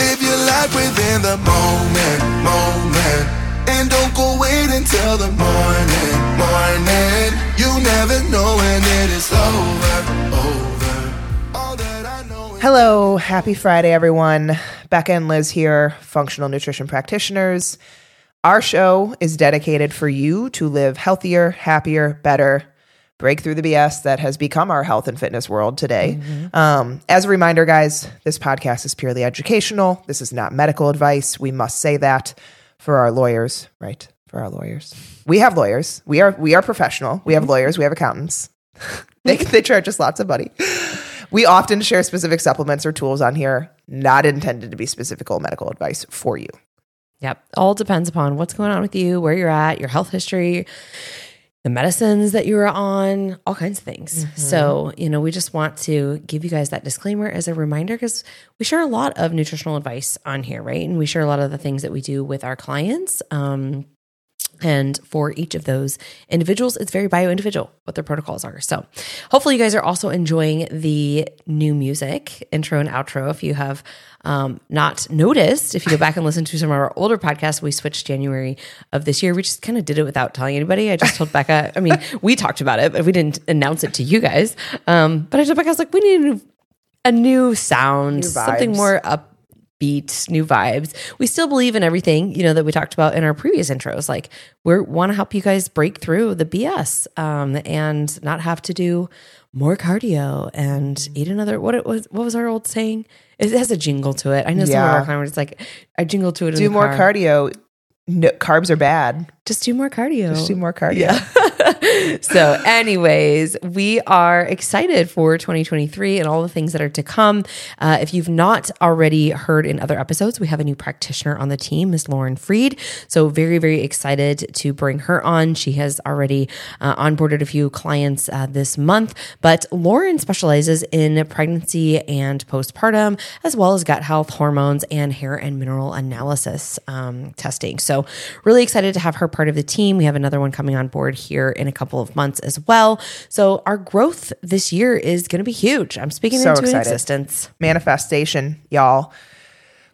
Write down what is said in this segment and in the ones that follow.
Live your life within the moment, moment. And don't go wait until the morning, morning. You never know when it is over, over. Hello, happy Friday, everyone. Becca and Liz here, functional nutrition practitioners. Our show is dedicated for you to live healthier, happier, better, break through the BS that has become our health and fitness world today. Um, as a reminder, guys, this podcast is purely educational. This is not medical advice. We must say that for our lawyers, right? For our lawyers, we have lawyers. We are we are professional. We have lawyers. We have accountants. they they charge us lots of money. We often share specific supplements or tools on here, not intended to be specific medical advice for you. Yep. All depends upon what's going on with you, where you're at, your health history, the medicines that you're on, all kinds of things. So, you know, we just want to give you guys that disclaimer as a reminder because we share a lot of nutritional advice on here, right? And we share a lot of the things that we do with our clients. Um, and for each of those individuals, it's very bio individual what their protocols are. So, hopefully, you guys are also enjoying the new music intro and outro. If you have um, not noticed, if you go back and listen to some of our older podcasts, we switched January of this year. We just kind of did it without telling anybody. I just told Becca, I mean, we talked about it, but we didn't announce it to you guys. Um, but I told Becca, I was like, we need a new, a new sound, New something more up beat, new vibes. We still believe in everything, you know, that we talked about in our previous intros. Like we want to help you guys break through the BS um, and not have to do more cardio and eat another. What it was? What was our old saying? It has a jingle to it. I know some of our clients. Like I jingle to it. Do more car. cardio. No, carbs are bad. Just do more cardio. Just do more cardio. Yeah. so, anyways, we are excited for 2023 and all the things that are to come. Uh, if you've not already heard in other episodes, we have a new practitioner on the team, Miss Lauren Freed. So, very, very excited to bring her on. She has already uh, onboarded a few clients uh, this month, but Lauren specializes in pregnancy and postpartum, as well as gut health, hormones, and hair and mineral analysis um, testing. So, really excited to have her part of the team. We have another one coming on board here in a couple of months as well. So, our growth this year is going to be huge. I'm speaking So into excited. existence. Manifestation, y'all.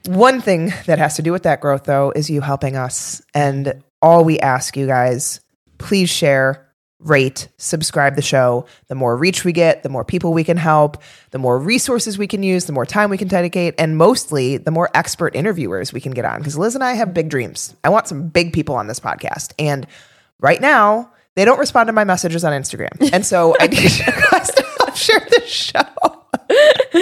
One thing that has to do with that growth, though, is you helping us. And all we ask you guys, please share, rate, subscribe the show. The more reach we get, the more people we can help, the more resources we can use, the more time we can dedicate, and mostly the more expert interviewers we can get on. Because Liz and I have big dreams. I want some big people on this podcast. And right now, they don't respond to my messages on Instagram. And so I need you guys to help share the show.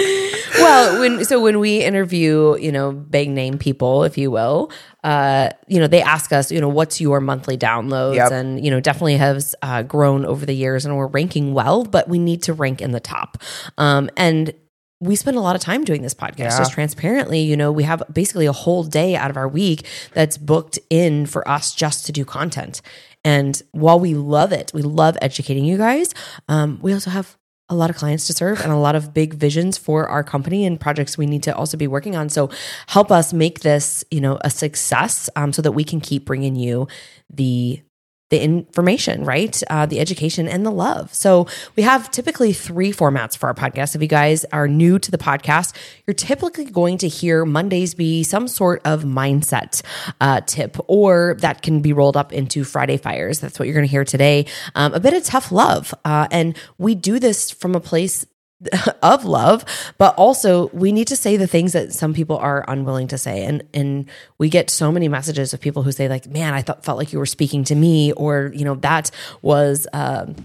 well, when so when we interview, you know, big name people, if you will, uh, you know, they ask us, you know, what's your monthly downloads, Yep. and you know, definitely has uh, grown over the years, and we're ranking well, but we need to rank in the top. Um, and we spend a lot of time doing this podcast Yeah. just transparently you know we have basically a whole day out of our week that's booked in for us just to do content and while we love it we love educating you guys um, we also have a lot of clients to serve and a lot of big visions for our company and projects we need to also be working on. So help us make this you know a success um, so that we can keep bringing you the the information, right? Uh, the education and the love. So we have typically three formats for our podcast. If you guys are new to the podcast, you're typically going to hear Mondays be some sort of mindset uh, tip, or that can be rolled up into Friday Fires. That's what you're going to hear today. Um, a bit of tough love. Uh, and we do this from a place of love, but also we need to say the things that some people are unwilling to say. And and we get so many messages of people who say like, "Man, I thought felt like you were speaking to me," or you know, that was. Um,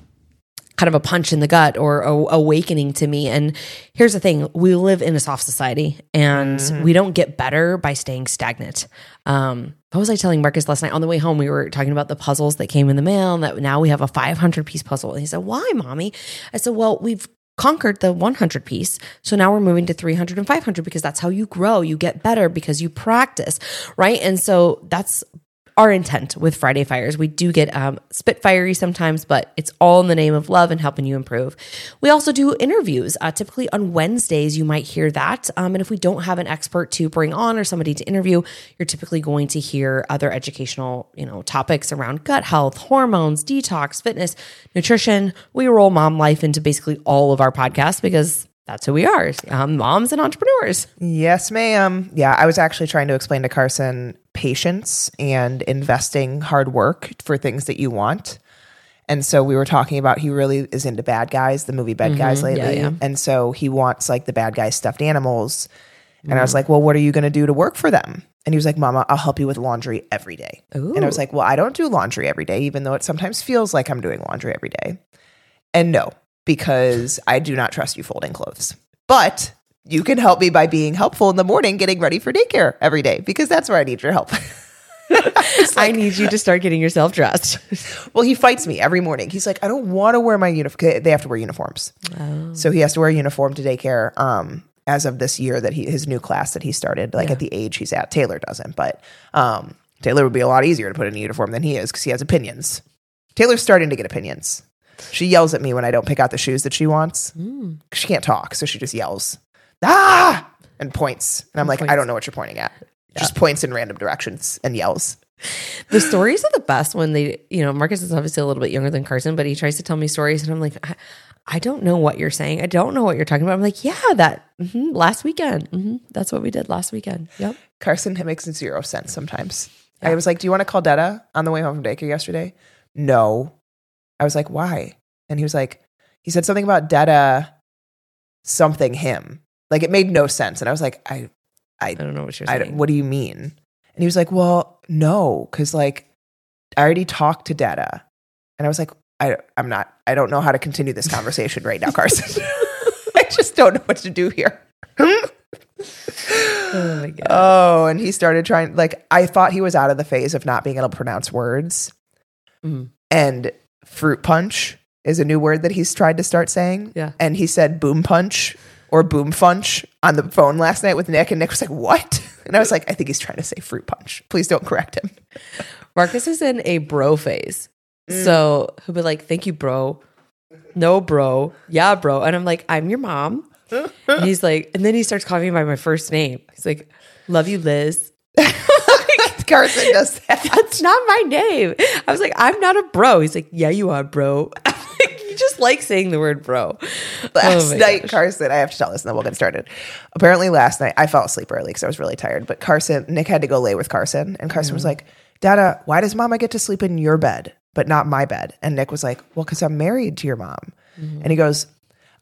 kind of a punch in the gut or a awakening to me. And here's the thing we live in a soft society and we don't get better by staying stagnant. Um, what was I telling Marcus last night on the way home? We were talking about the puzzles that came in the mail and that now we have a 500 piece puzzle. And he said, Why, mommy? I said, Well, we've conquered the 100 piece. So now we're moving to 300 and 500 because that's how you grow. You get better because you practice, right? And so that's our intent with Friday Fires. We do get um, spitfiery sometimes, but it's all in the name of love and helping you improve. We also do interviews. Uh, typically on Wednesdays, you might hear that. Um, and if we don't have an expert to bring on or somebody to interview, you're typically going to hear other educational, you know, topics around gut health, hormones, detox, fitness, nutrition. We roll mom life into basically all of our podcasts because that's who we are. Um, moms and entrepreneurs. Yes, ma'am. Yeah, I was actually trying to explain to Carson patience and investing hard work for things that you want. And so we were talking about he really is into bad guys, the movie Bad Guys lately. Mm-hmm. yeah. And so he wants like the bad guys stuffed animals. And I Mm. was like, well, what are you going to do to work for them? And he was like, Mama, I'll help you with laundry every day. And I was like, well, I don't do laundry every day, even though it sometimes feels like I'm doing laundry every day. And no, because I do not trust you folding clothes. But you can help me by being helpful in the morning, getting ready for daycare every day, because that's where I need your help. I need you to start getting yourself dressed. well, he fights me every morning. He's like, I don't want to wear my uniform. They have to wear uniforms. So he has to wear a uniform to daycare. Um, as of this year that he his new class that he started, like at the age he's at, Taylor doesn't, but um, Taylor would be a lot easier to put in a uniform than he is because he has opinions. Taylor's starting to get opinions. She yells at me when I don't pick out the shoes that she wants. She can't talk, so she just yells, ah, and points. And I'm like, I don't know what you're pointing at. Just points in random directions and yells. the stories are the best when they, you know, Marcus is obviously a little bit younger than Carson, but he tries to tell me stories, and I'm like, I, I don't know what you're saying. I don't know what you're talking about. I'm like, yeah, that mhm, last weekend. hmm that's what we did last weekend. Yep. Carson, it makes zero sense sometimes. I was like, Do you want to call Detta on the way home from daycare yesterday? No. I was like, Why? And he was like, He said something about Detta something him. Like it made no sense. And I was like, I, I don't know what you're I, saying. what do you mean? And he was like, Well, no, because like I already talked to Detta. And I was like, I, I'm not, I don't know how to continue this conversation right now, Carson. I just don't know what to do here. oh my god. Oh, and he started trying like I thought he was out of the phase of not being able to pronounce words. Mhm. And fruit punch is a new word that he's tried to start saying. Yeah. And he said boom punch or boom funch on the phone last night with Nick, and Nick was like, What? And I was like, I think he's trying to say fruit punch. Please don't correct him. Marcus is in a bro phase. Mm. So he'll be like, thank you, bro. No, bro. Yeah, bro. And I'm like, I'm your mom. And he's like, and then he starts calling me by my first name. He's like, love you, Liz. Carson does that. That's not my name. I was like, I'm not a bro. He's like, yeah, you are, bro. Like, you just like saying the word bro. last Oh night, gosh. Carson, I have to tell this and then we'll get started. Apparently, last night, I fell asleep early because I was really tired. But Carson, Nick had to go lay with Carson. And Carson Mm-hmm. was like, Dada, why does mama get to sleep in your bed, but not my bed? And Nick was like, Well, because I'm married to your mom. Mm-hmm. And he goes,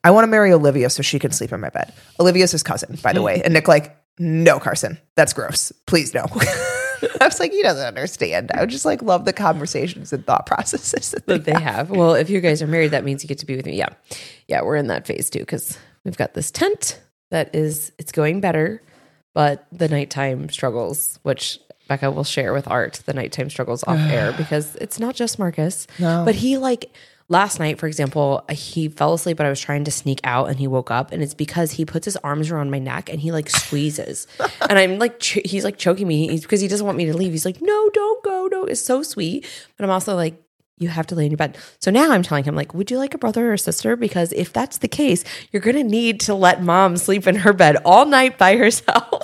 I want to marry Olivia so she can sleep in my bed. Olivia's his cousin, by the way. And Nick, like, no, Carson, that's gross. Please no. I was like, he doesn't understand. I would just like love the conversations and thought processes that that they have. Well, if you guys are married, that means you get to be with me. Yeah. Yeah, we're in that phase too because we've got this tent that is it's going better, but the nighttime struggles, which Becca will share with Art, the nighttime struggles off air because it's not just Marcus. No. But he like last night, for example, he fell asleep, but I was trying to sneak out and he woke up and it's because he puts his arms around my neck and he like squeezes. and I'm like, ch- he's like choking me because he doesn't want me to leave. He's like, no, don't go. No, it's so sweet. But I'm also like, you have to lay in your bed. So now I'm telling him, like, would you like a brother or a sister? Because if that's the case, you're going to need to let mom sleep in her bed all night by herself.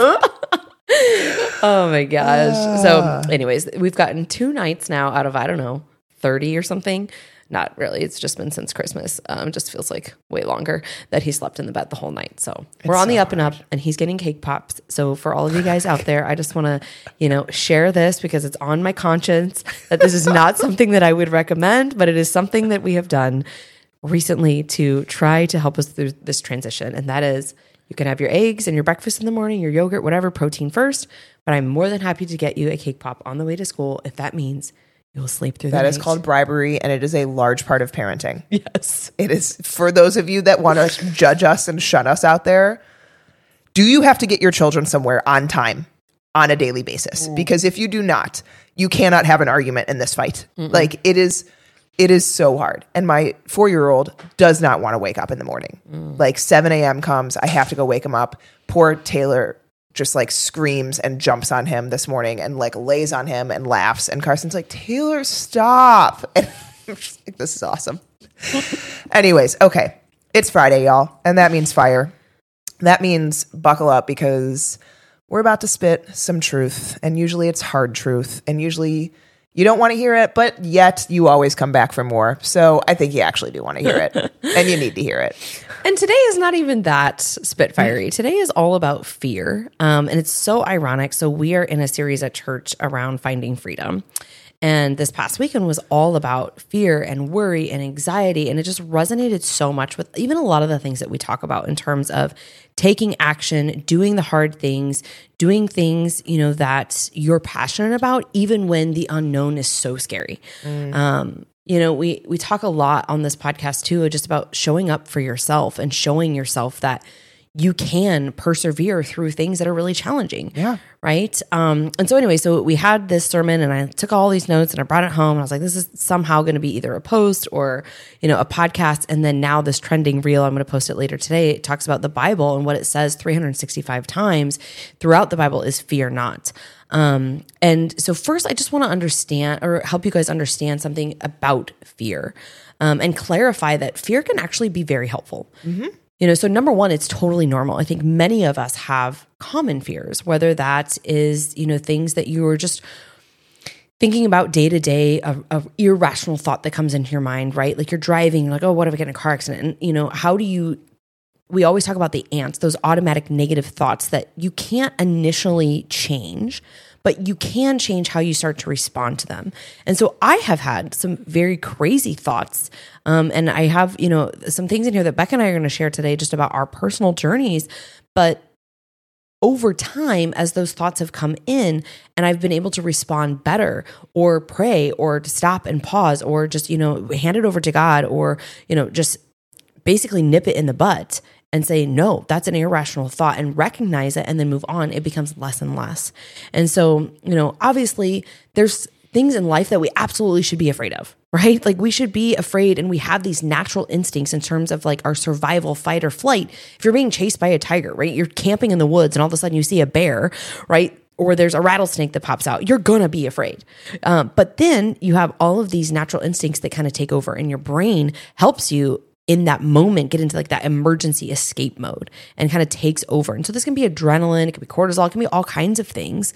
oh my gosh. So, ah. anyways, we've gotten two nights now out of, I don't know, 30 or something. Not really. It's just been since Christmas. Um, just feels like way longer that he slept in the bed the whole night. So we're on the up and up, and he's getting cake pops. So for all of you guys out there, I just want to, you know, share this because it's on my conscience that this is not something that I would recommend, but it is something that we have done recently to try to help us through this transition. And that is you can have your eggs and your breakfast in the morning, your yogurt, whatever, protein first. But I'm more than happy to get you a cake pop on the way to school if that means you'll sleep through That is called bribery, and it is a large part of parenting. Yes. It is for those of you that want to judge us and shut us out there. Do you have to get your children somewhere on time on a daily basis? Because if you do not, you cannot have an argument in this fight. Like it is it is so hard. And my four year old does not want to wake up in the morning. Mm. Like 7 a.m. comes, I have to go wake him up. Poor Taylor just like screams and jumps on him this morning and like lays on him and laughs. And Carson's like, Taylor, stop. And I'm just like, this is awesome. Anyways, okay. It's Friday, y'all. And that means fire. That means buckle up because we're about to spit some truth. And usually it's hard truth. And usually you don't want to hear it, but yet you always come back for more. So I think you actually do want to hear it. and you need to hear it. And today is not even that spitfiery. Today is all about fear. Um, and it's so ironic. So, we are in a series at church around finding freedom. And this past weekend was all about fear and worry and anxiety. And it just resonated so much with even a lot of the things that we talk about in terms of taking action, doing the hard things, doing things, you know, that you're passionate about, even when the unknown is so scary. Um, you know, we we talk a lot on this podcast too, just about showing up for yourself and showing yourself that you can persevere through things that are really challenging. Yeah. Right. Um, and so anyway, so we had this sermon and I took all these notes and I brought it home and I was like, this is somehow going to be either a post or, you know, a podcast. And then now this trending reel, I'm going to post it later today. It talks about the Bible and what it says 365 times throughout the Bible is fear not. Um, and so first, I just want to understand or help you guys understand something about fear um, and clarify that fear can actually be very helpful. You know, so number one, it's totally normal. I think many of us have common fears, whether that is, you know, things that you are just thinking about day to day, a a irrational thought that comes into your mind, right? Like you're driving, you're like, oh, what if I get in a car accident? And, you know, how do you, we always talk about the ants, those automatic negative thoughts that you can't initially change, but you can change how you start to respond to them. And so I have had some very crazy thoughts. Um, and I have, you know, some things in here that Becca and I are going to share today just about our personal journeys. But over time, as those thoughts have come in and I've been able to respond better or pray or to stop and pause or just, you know, hand it over to God or, you know, just basically nip it in the butt and say, no, that's an irrational thought and recognize it and then move on, it becomes less and less. And so, you know, obviously there's things in life that we absolutely should be afraid of, right? Like we should be afraid and we have these natural instincts in terms of like our survival, fight or flight. If you're being chased by a tiger, right? You're camping in the woods and all of a sudden you see a bear, right? Or there's a rattlesnake that pops out, you're gonna be afraid. Um, but then you have all of these natural instincts that kind of take over, and your brain helps you in that moment get into like that emergency escape mode and kind of takes over. And so this can be adrenaline, it can be cortisol, it can be all kinds of things.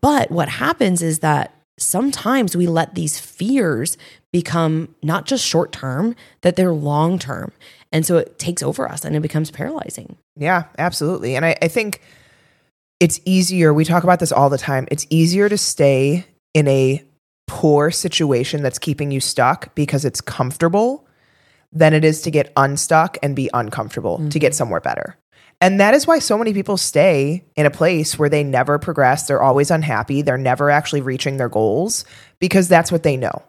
But what happens is that sometimes we let these fears become not just short term, that they're long term. And so it takes over us and it becomes paralyzing. Yeah, absolutely. And I, I think it's easier. We talk about this all the time. It's easier to stay in a poor situation that's keeping you stuck because it's comfortable than it is to get unstuck and be uncomfortable to get mm-hmm. somewhere better. And that is why so many people stay in a place where they never progress. They're always unhappy. They're never actually reaching their goals because that's what they know.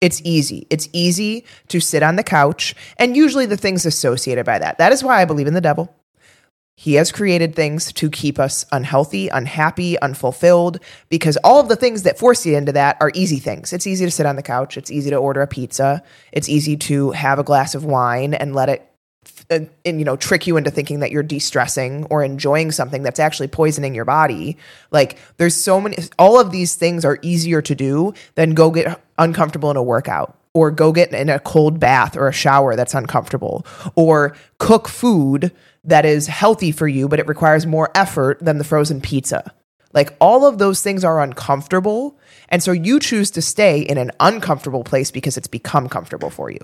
It's easy. It's easy to sit on the couch and usually the things associated by that. That is why I believe in the devil. He has created things to keep us unhealthy, unhappy, unfulfilled, because all of the things that force you into that are easy things. It's easy to sit on the couch. It's easy to order a pizza. It's easy to have a glass of wine and let it, uh, and, you know, trick you into thinking that you're de-stressing or enjoying something that's actually poisoning your body. Like there's so many, all of these things are easier to do than go get uncomfortable in a workout or go get in a cold bath or a shower that's uncomfortable or cook food that is healthy for you, but it requires more effort than the frozen pizza. Like all of those things are uncomfortable. And so you choose to stay in an uncomfortable place because it's become comfortable for you.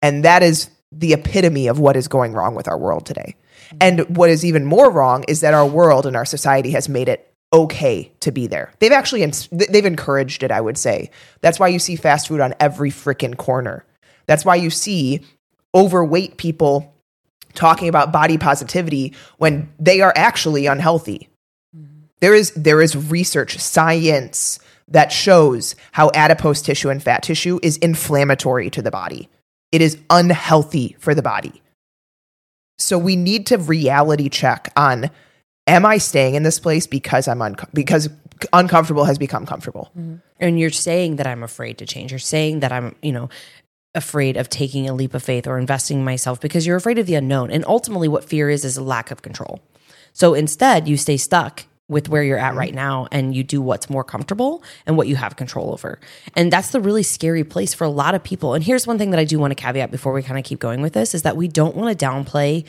And that is the epitome of what is going wrong with our world today. And what is even more wrong is that our world and our society has made it okay to be there. They've actually they've encouraged it, I would say. That's why you see fast food on every freaking corner. That's why you see overweight people talking about body positivity when they are actually unhealthy. There is there is research, science that shows how adipose tissue and fat tissue is inflammatory to the body. It is unhealthy for the body. So we need to reality check on am I staying in this place because I'm unco- because uncomfortable has become comfortable. Mm-hmm. And you're saying that I'm afraid to change. You're saying that I'm, you know, afraid of taking a leap of faith or investing in myself because you're afraid of the unknown. And ultimately, what fear is is a lack of control. So instead, you stay stuck with where you're at mm-hmm. right now and you do what's more comfortable and what you have control over. And that's the really scary place for a lot of people. And here's one thing that I do want to caveat before we kind of keep going with this is that we don't want to downplay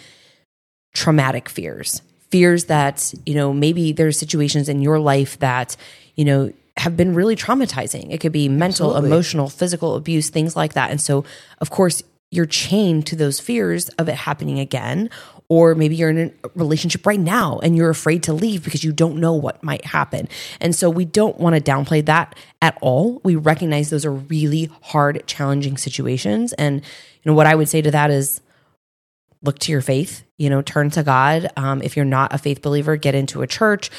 traumatic fears. Fears that, you know, maybe there's situations in your life that, you know, have been really traumatizing. It could be mental, Absolutely. emotional, physical abuse, things like that. And so, of course, you're chained to those fears of it happening again or maybe you're in a relationship right now and you're afraid to leave because you don't know what might happen. And so we don't want to downplay that at all. We recognize those are really hard, challenging situations. And, you know, what I would say to that is look to your faith, you know, turn to God. Um, if you're not a faith believer, get into a church,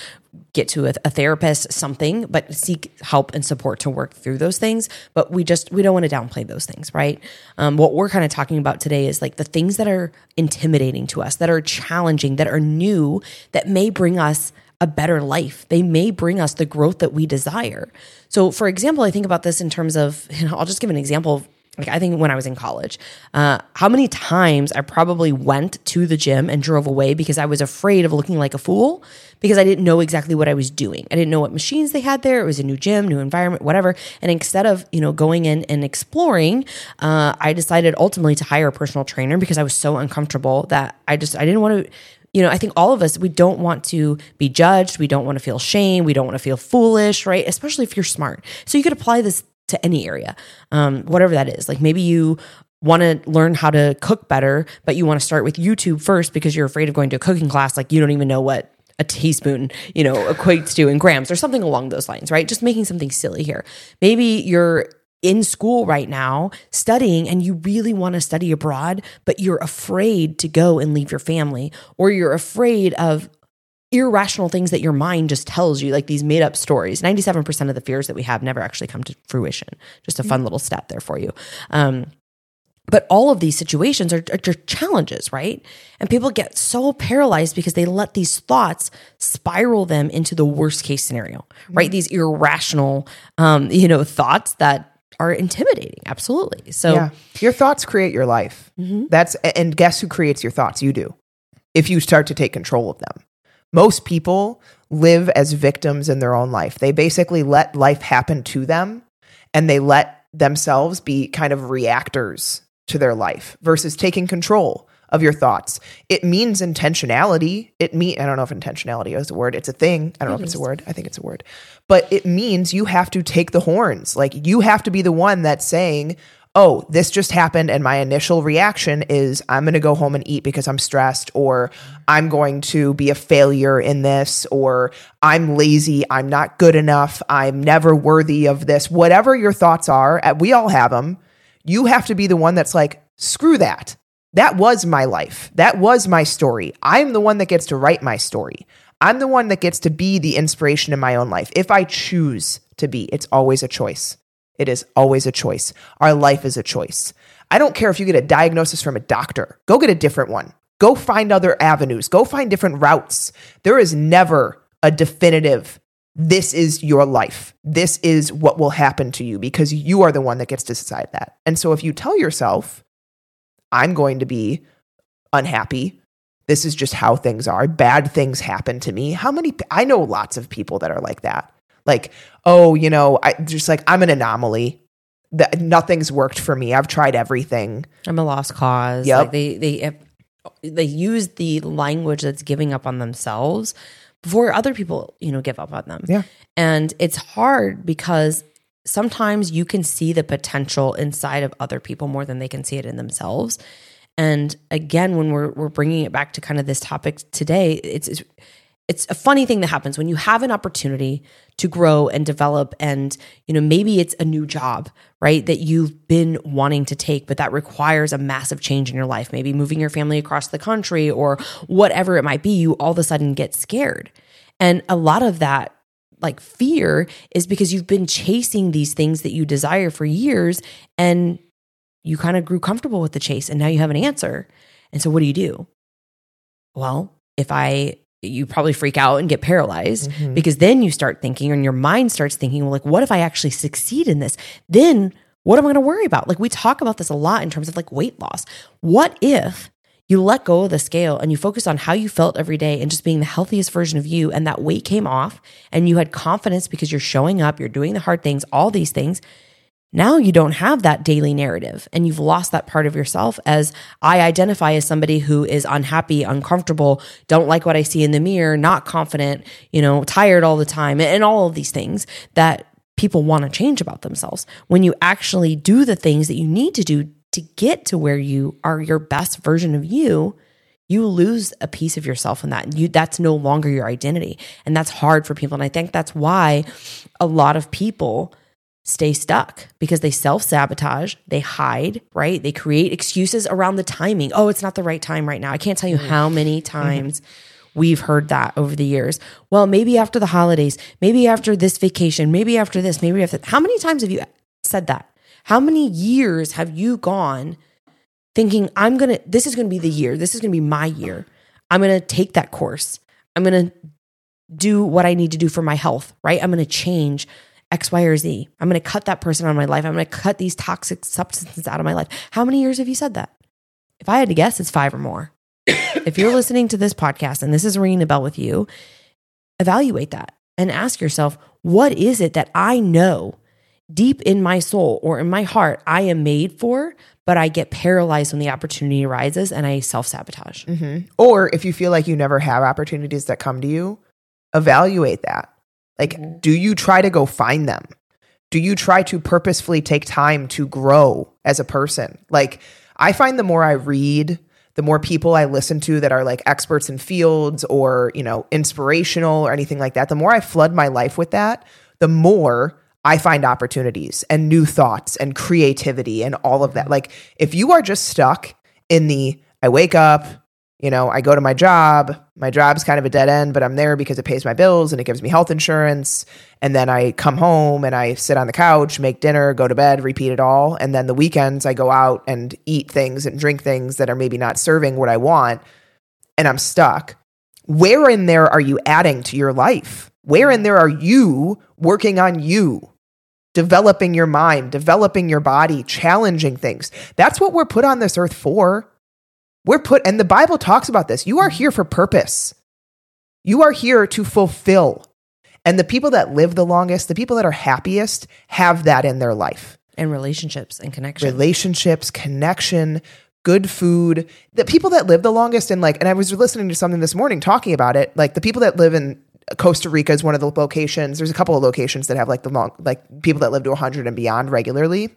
get to a, a, therapist, something, but seek help and support to work through those things. But we just, we don't want to downplay those things, right? Um, what we're kind of talking about today is like the things that are intimidating to us, that are challenging, that are new, that may bring us a better life. They may bring us the growth that we desire. So, for example, I think about this in terms of, you know, I'll just give an example like I think when I was in college, uh, how many times I probably went to the gym and drove away because I was afraid of looking like a fool because I didn't know exactly what I was doing. I didn't know what machines they had there. It was a new gym, new environment, whatever. And instead of you know going in and exploring, uh, I decided ultimately to hire a personal trainer because I was so uncomfortable that I just I didn't want to you know, I think all of us, we don't want to be judged. We don't want to feel shame. We don't want to feel foolish, right? Especially if you're smart. So you could apply this to any area, um, whatever that is. Like maybe you want to learn how to cook better, but you want to start with YouTube first because you're afraid of going to a cooking class. Like you don't even know what a teaspoon, you know, equates to in grams or something along those lines, right? Just making something silly here. Maybe you're in school right now studying and you really want to study abroad, but you're afraid to go and leave your family, or you're afraid of irrational things that your mind just tells you, like these made up stories. 97% of the fears that we have never actually come to fruition. Just a fun little stat there for you. Um, but all of these situations are, are, challenges, right? And people get so paralyzed because they let these thoughts spiral them into the worst case scenario, right? Mm-hmm. These irrational, um, you know, thoughts that are intimidating. Absolutely. So yeah. your thoughts create your life. Mm-hmm. That's and guess who creates your thoughts? You do. If you start to take control of them most people live as victims in their own life. They basically let life happen to them and they let themselves be kind of reactors to their life versus taking control of your thoughts. It means intentionality. It mean I don't know if intentionality is a word. It's a thing. I don't it know if it's a word. I think it's a word. But it means you have to take the horns. Like you have to be the one that's saying, oh, this just happened. And my initial reaction is I'm going to go home and eat because I'm stressed, or I'm going to be a failure in this, or I'm lazy, I'm not good enough, I'm never worthy of this. Whatever your thoughts are, we all have them. You have to be the one that's like, screw that. That was my life. That was my story. I'm the one that gets to write my story. I'm the one that gets to be the inspiration in my own life. If I choose to be, it's always a choice. It is always a choice. Our life is a choice. I don't care if you get a diagnosis from a doctor, go get a different one. Go find other avenues, go find different routes. There is never a definitive, this is your life. This is what will happen to you because you are the one that gets to decide that. And so if you tell yourself, I'm going to be unhappy, this is just how things are, bad things happen to me. How many, I know lots of people that are like that like, oh, you know, I just like I'm an anomaly. That nothing's worked for me. I've tried everything. I'm a lost cause. Yep. Like they they they use the language that's giving up on themselves before other people, you know, give up on them. Yeah. And it's hard because sometimes you can see the potential inside of other people more than they can see it in themselves. And again, when we're we're bringing it back to kind of this topic today, it's, it's it's a funny thing that happens when you have an opportunity to grow and develop and you know maybe it's a new job right that you've been wanting to take but that requires a massive change in your life maybe moving your family across the country or whatever it might be you all of a sudden get scared. And a lot of that like fear is because you've been chasing these things that you desire for years and you kind of grew comfortable with the chase and now you have an answer. And so what do you do? Well if I you probably freak out and get paralyzed mm-hmm. because then you start thinking and your mind starts thinking, well, like, what if I actually succeed in this? Then what am I going to worry about? Like, we talk about this a lot in terms of like weight loss. What if you let go of the scale and you focus on how you felt every day and just being the healthiest version of you, and that weight came off and you had confidence because you're showing up, you're doing the hard things, all these things? Now you don't have that daily narrative and you've lost that part of yourself as I identify as somebody who is unhappy, uncomfortable, don't like what I see in the mirror, not confident, you know, tired all the time, and all of these things that people want to change about themselves. When you actually do the things that you need to do to get to where you are your best version of you, you lose a piece of yourself in that. You that's no longer your identity. And that's hard for people. And I think that's why a lot of people stay stuck because they self-sabotage, they hide, right? They create excuses around the timing. Oh, it's not the right time right now. I can't tell you mm. how many mm-hmm. times we've heard that over the years. Well, maybe after the holidays, maybe after this vacation, maybe after this, maybe after How many times have you said that? How many years have you gone thinking, I'm going to, this is going to be the year, this is going to be my year. I'm going to take that course. I'm going to do what I need to do for my health, right? I'm going to change X, Y, or Z. I'm going to cut that person out of my life. I'm going to cut these toxic substances out of my life. How many years have you said that? If I had to guess, it's five or more. if you're listening to this podcast and this is ringing a bell with you, evaluate that and ask yourself, what is it that I know deep in my soul or in my heart I am made for, but I get paralyzed when the opportunity arises and I self sabotage? Mm-hmm. Or if you feel like you never have opportunities that come to you, evaluate that. Like, Mm-hmm. do you try to go find them? Do you try to purposefully take time to grow as a person? Like, I find the more I read, the more people I listen to that are like experts in fields or, you know, inspirational or anything like that, the more I flood my life with that, the more I find opportunities and new thoughts and creativity and all of that. Like, if you are just stuck in the I wake up, you know, I go to my job, my job's kind of a dead end, but I'm there because it pays my bills and it gives me health insurance. And then I come home and I sit on the couch, make dinner, go to bed, repeat it all. And then the weekends I go out and eat things and drink things that are maybe not serving what I want. And I'm stuck. Where in there are you adding to your life? Where in there are you working on you? Developing your mind, developing your body, challenging things. That's what we're put on this earth for. We're put, and the Bible talks about this. You are here for purpose. You are here to fulfill. And the people that live the longest, the people that are happiest, have that in their life And relationships and connection. relationships, connection, good food. The people that live the longest, and like, and I was listening to something this morning talking about it. Like the people that live in Costa Rica is one of the locations. There's a couple of locations that have like the long, like people that live to 100 and beyond regularly.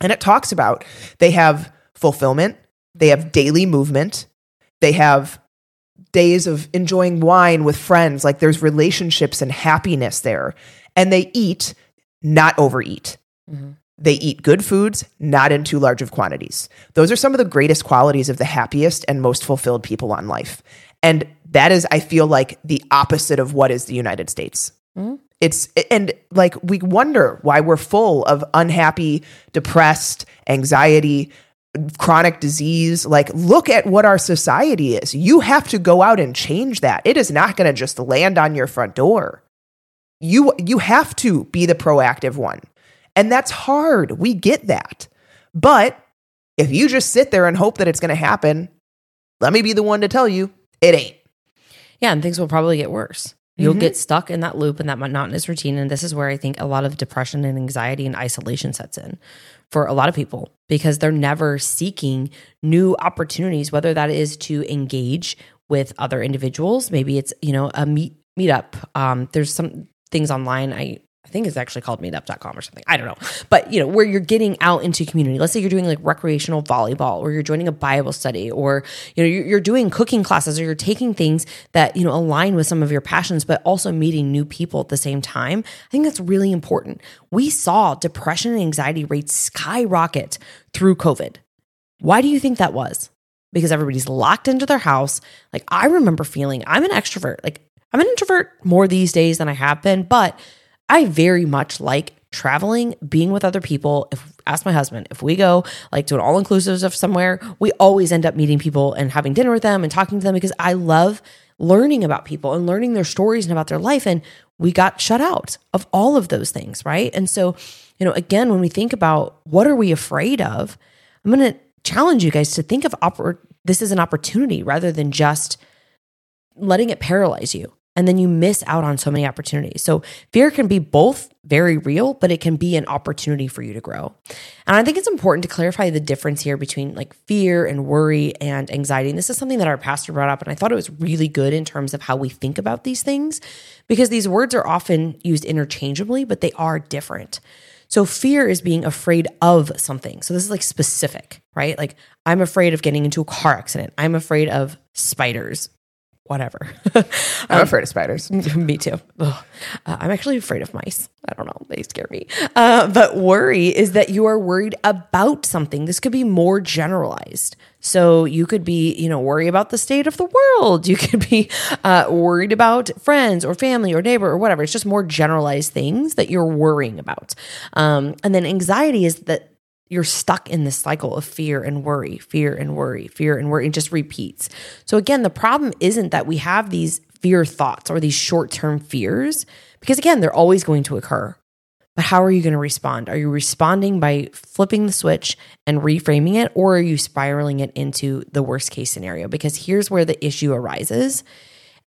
And it talks about they have fulfillment, they have daily movement, they have days of enjoying wine with friends. Like there's relationships and happiness there. And they eat, not overeat. Mhm. They eat good foods, not in too large of quantities. Those are some of the greatest qualities of the happiest and most fulfilled people on life. And that is, I feel like, the opposite of what is the United States. Mhm. It's, and like, we wonder why we're full of unhappy, depressed, anxiety, chronic disease. Like, look at what our society is. You have to go out and change that. It is not going to just land on your front door. You, you have to be the proactive one. And that's hard. We get that. But if you just sit there and hope that it's going to happen, let me be the one to tell you it ain't. Yeah, and things will probably get worse. You'll Mhm. get stuck in that loop and that monotonous routine. And this is where I think a lot of depression and anxiety and isolation sets in for a lot of people because they're never seeking new opportunities, whether that is to engage with other individuals. Maybe it's, you know, a meet meetup. Um, there's some things online. I I think it's actually called meetup.com or something. I don't know. But, you know, where you're getting out into community. Let's say you're doing like recreational volleyball or you're joining a Bible study or, you know, you're, doing cooking classes or you're taking things that, you know, align with some of your passions, but also meeting new people at the same time. I think that's really important. We saw depression and anxiety rates skyrocket through COVID. Why do you think that was? Because everybody's locked into their house. Like I remember feeling I'm an extrovert. Like I'm an introvert more these days than I have been, but I very much like traveling, being with other people. If ask my husband, if we go like to an all inclusive of somewhere, we always end up meeting people and having dinner with them and talking to them because I love learning about people and learning their stories and about their life. And we got shut out of all of those things, right? And so, you know, again, when we think about what are we afraid of, I'm going to challenge you guys to think of oppor- this as an opportunity rather than just letting it paralyze you. And then you miss out on so many opportunities. So fear can be both very real, but it can be an opportunity for you to grow. And I think it's important to clarify the difference here between like fear and worry and anxiety. And this is something that our pastor brought up. And I thought it was really good in terms of how we think about these things because these words are often used interchangeably, but they are different. So fear is being afraid of something. So this is like specific, right? Like I'm afraid of getting into a car accident. I'm afraid of spiders, whatever. I'm afraid of spiders. me too. Uh, I'm actually afraid of mice. I don't know. They scare me. Uh, but worry is that you are worried about something. This could be more generalized. So you could be, you know, worry about the state of the world. You could be uh, worried about friends or family or neighbor or whatever. It's just more generalized things that you're worrying about. Um, and then anxiety is that you're stuck in this cycle of fear and worry, fear and worry, fear and worry. It just repeats. So again, the problem isn't that we have these fear thoughts or these short term fears, because again, they're always going to occur. But how are you going to respond? Are you responding by flipping the switch and reframing it, or are you spiraling it into the worst case scenario? Because here's where the issue arises.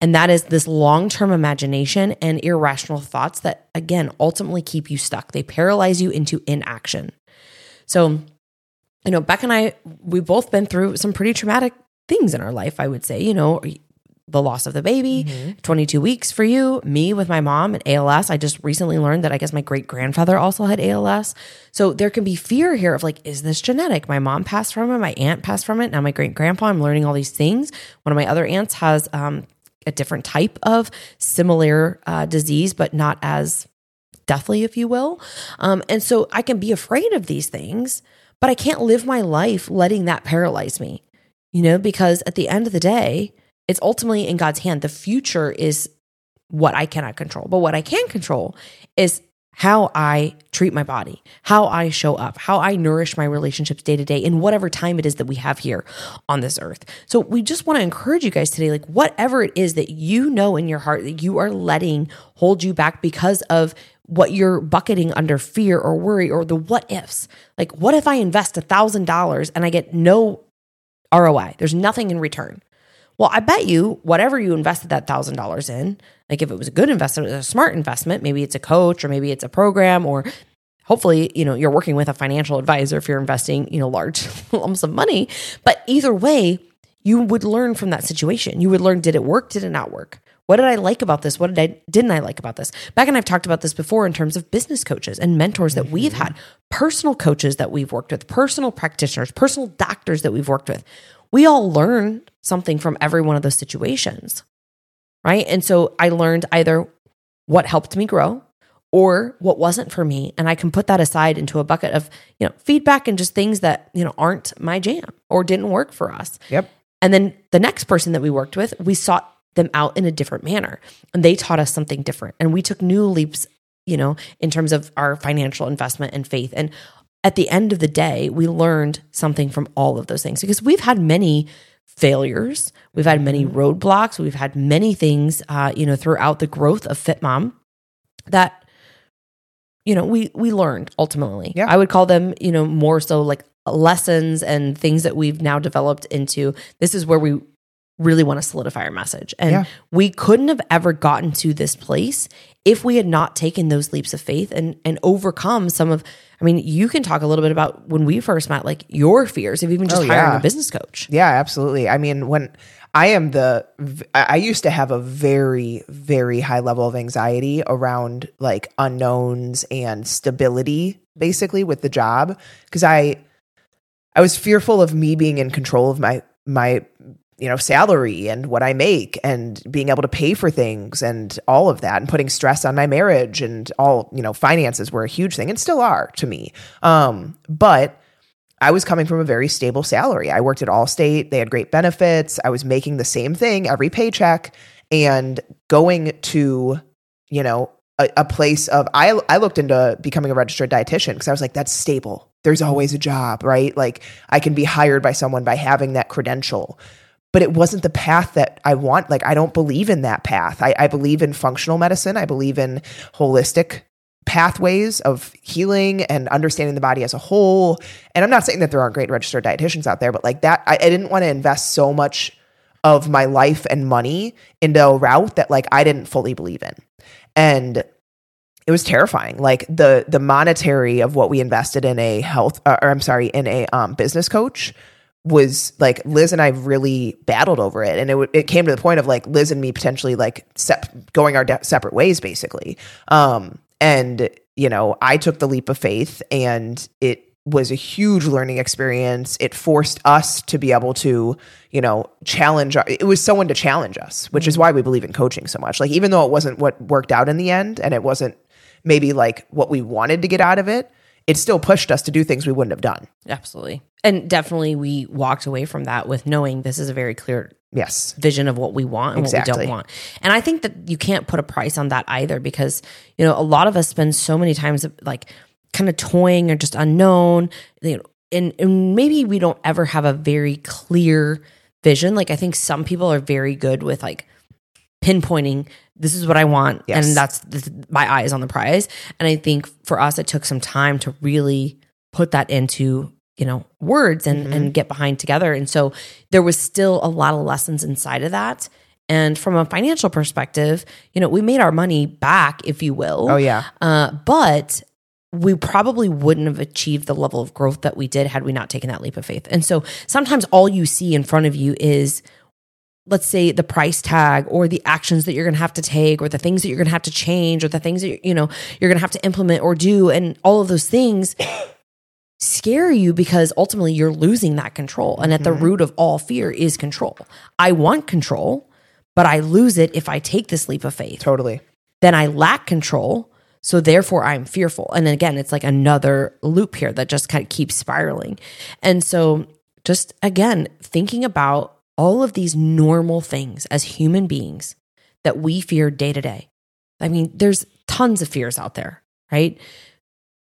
And that is this long term imagination and irrational thoughts that, again, ultimately keep you stuck. They paralyze you into inaction. So, you know, Beck and I, we've both been through some pretty traumatic things in our life, I would say. You know, the loss of the baby, Mm-hmm. 22 weeks for you, me with my mom and ALS. I just recently learned that I guess my great grandfather also had ALS. So there can be fear here of like, is this genetic? My mom passed from it, my aunt passed from it. Now my great grandpa, I'm learning all these things. One of my other aunts has um, a different type of similar uh, disease, but not as deathly, if you will. Um, and so I can be afraid of these things, but I can't live my life letting that paralyze me, you know, because at the end of the day, it's ultimately in God's hand. The future is what I cannot control, but what I can control is how I treat my body, how I show up, how I nourish my relationships day to day in whatever time it is that we have here on this earth. So we just want to encourage you guys today like whatever it is that you know in your heart that you are letting hold you back because of what you're bucketing under fear or worry or the what ifs. Like what if I invest a $1000 and I get no ROI? There's nothing in return. Well, I bet you whatever you invested that thousand dollars in, like if it was a good investment, a smart investment, maybe it's a coach or maybe it's a program or hopefully, you know, you're working with a financial advisor if you're investing, you know, large lumps of money. But either way, you would learn from that situation. You would learn did it work? Did it not work? What did I like about this? What did I didn't I like about this? Beck and I've talked about this before in terms of business coaches and mentors that we've mm-hmm. had, personal coaches that we've worked with, personal practitioners, personal doctors that we've worked with. We all learn something from every one of those situations. Right? And so I learned either what helped me grow or what wasn't for me and I can put that aside into a bucket of, you know, feedback and just things that, you know, aren't my jam or didn't work for us. Yep. And then the next person that we worked with, we sought them out in a different manner. And they taught us something different. And we took new leaps, you know, in terms of our financial investment and faith. And at the end of the day, we learned something from all of those things because we've had many failures, we've had many roadblocks, we've had many things, uh, you know, throughout the growth of FitMom that you know we we learned ultimately Yeah. i would call them you know more so like lessons and things that we've now developed into this is where we really want to solidify our message and Yeah. we couldn't have ever gotten to this place if we had not taken those leaps of faith and and overcome some of i mean you can talk a little bit about when we first met like your fears of even just Oh, hiring yeah. a business coach Yeah, absolutely. I mean, when I am the, I I used to have a very, very high level of anxiety around like unknowns and stability, basically with the job, because I, I was fearful of me being in control of my my you know salary and what I make and being able to pay for things and all of that and putting stress on my marriage and all you know finances were a huge thing and still are to me. Um, but I was coming from a very stable salary. I worked at Allstate. They had great benefits. I was making the same thing every paycheck and going to, you know, a, a place of I I looked into becoming a registered dietitian because I was like, that's stable. There's always a job, right? Like I can be hired by someone by having that credential. But it wasn't the path that I want. Like I don't believe in that path. I, I believe in functional medicine. I believe in holistic pathways of healing and understanding the body as a whole. And I'm not saying that there aren't great registered dietitians out there, but like that, I, I didn't want to invest so much of my life and money into a route that like I didn't fully believe in. And it was terrifying. Like the the monetary of what we invested in a health, uh, or I'm sorry, in a um, business coach was like Liz and I really battled over it, and it w- it came to the point of like Liz and me potentially like sep- going our de- separate ways, basically. Um, and you know, I took the leap of faith and it was a huge learning experience. It forced us to be able to, you know, challenge. Our, it was someone to challenge us, which is why we believe in coaching so much. Like, even though it wasn't what worked out in the end and it wasn't maybe like what we wanted to get out of it, it still pushed us to do things we wouldn't have done. Absolutely. And definitely we walked away from that with knowing this is a very clear Yes. vision of what we want and what we don't want. And I think that you can't put a price on that either because, you know, a lot of us spend so many times like kind of toying or just unknown, you know, and, and maybe we don't ever have a very clear vision. Like I think some people are very good with like pinpointing this is what I want Yes. and that's this, my eyes on the prize. And I think for us it took some time to really put that into you know words and Mm-hmm. and get behind together. And so there was still a lot of lessons inside of that. And from a financial perspective you know we made our money back if you will. Oh, yeah. uh, but we probably wouldn't have achieved the level of growth that we did had we not taken that leap of faith. And so sometimes all you see in front of you is let's say the price tag or the actions that you're going to have to take or the things that you're going to have to change or the things that you know you're going to have to implement or do and all of those things scare you because ultimately you're losing that control and at the mm-hmm. root of all fear is control i want control but i lose it if i take this leap of faith Totally. then I lack control. So therefore, I'm fearful. And again, it's like another loop here that just kind of keeps spiraling. And so, just again, thinking about all of these normal things as human beings that we fear day to day. I mean, there's tons of fears out there, right?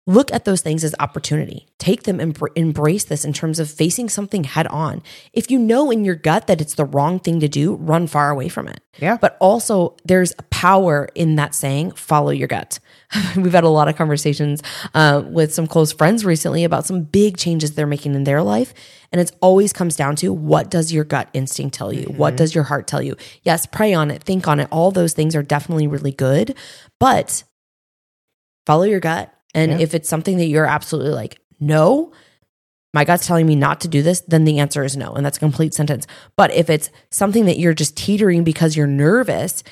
Look at those things as opportunity. Take them and embrace this in terms of facing something head on. If you know in your gut that it's the wrong thing to do, run far away from it. Yeah. But also, there's a power in that saying, follow your gut. We've had a lot of conversations uh, with some close friends recently about some big changes they're making in their life. And it always comes down to what does your gut instinct tell you? What does your heart tell you? Yes, pray on it, think on it. All those things are definitely really good. But follow your gut. And Yeah. if it's something that you're absolutely like, no, my gut's telling me not to do this, then the answer is no. And that's a complete sentence. But if it's something that you're just teetering because you're nervous,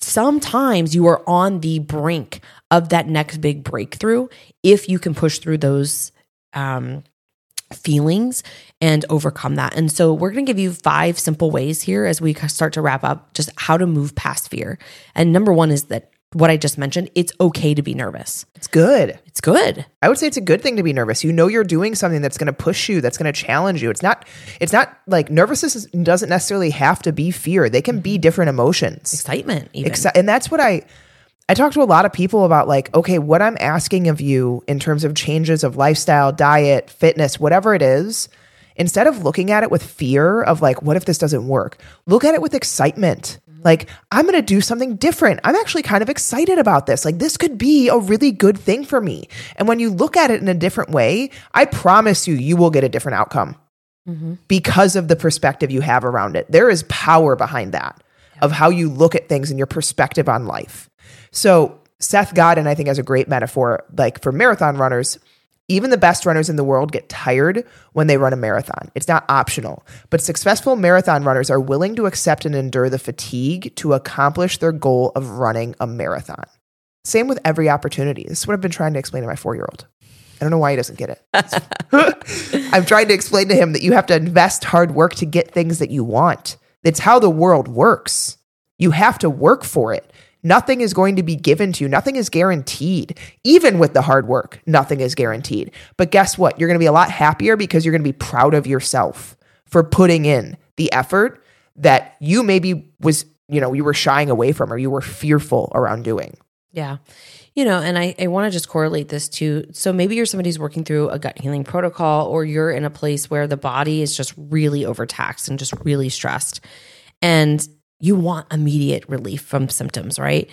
sometimes you are on the brink of that next big breakthrough if you can push through those um, feelings and overcome that. And so we're going to give you five simple ways here as we start to wrap up just how to move past fear. And number one is that what I just mentioned, it's okay to be nervous. It's good. It's good. I would say it's a good thing to be nervous. You know you're doing something that's going to push you, that's going to challenge you. It's not it's not like nervousness doesn't necessarily have to be fear. They can be mm-hmm. different emotions. Excitement, even. Exci- and that's what I I talk to a lot of people about like, okay, what I'm asking of you in terms of changes of lifestyle, diet, fitness, whatever it is, instead of looking at it with fear of like, what if this doesn't work? Look at it with excitement. Like, I'm going to do something different. I'm actually kind of excited about this. Like, this could be a really good thing for me. And when you look at it in a different way, I promise you, you will get a different outcome mm-hmm. because of the perspective you have around it. There is power behind that of how you look at things and your perspective on life. So, Seth Godin, I think, has a great metaphor. Like for marathon runners, even the best runners in the world get tired when they run a marathon. It's not optional, but successful marathon runners are willing to accept and endure the fatigue to accomplish their goal of running a marathon. Same with every opportunity. This is what I've been trying to explain to my four year old. I don't know why he doesn't get it. I'm trying to explain to him that you have to invest hard work to get things that you want. It's how the world works. You have to work for it. Nothing is going to be given to you. Nothing is guaranteed. Even with the hard work, nothing is guaranteed. But guess what? You're going to be a lot happier because you're going to be proud of yourself for putting in the effort that you maybe was, you know, you were shying away from or you were fearful around doing. Yeah. You know, and I, I want to just correlate this to so maybe you're somebody who's working through a gut healing protocol, or you're in a place where the body is just really overtaxed and just really stressed. And you want immediate relief from symptoms, right?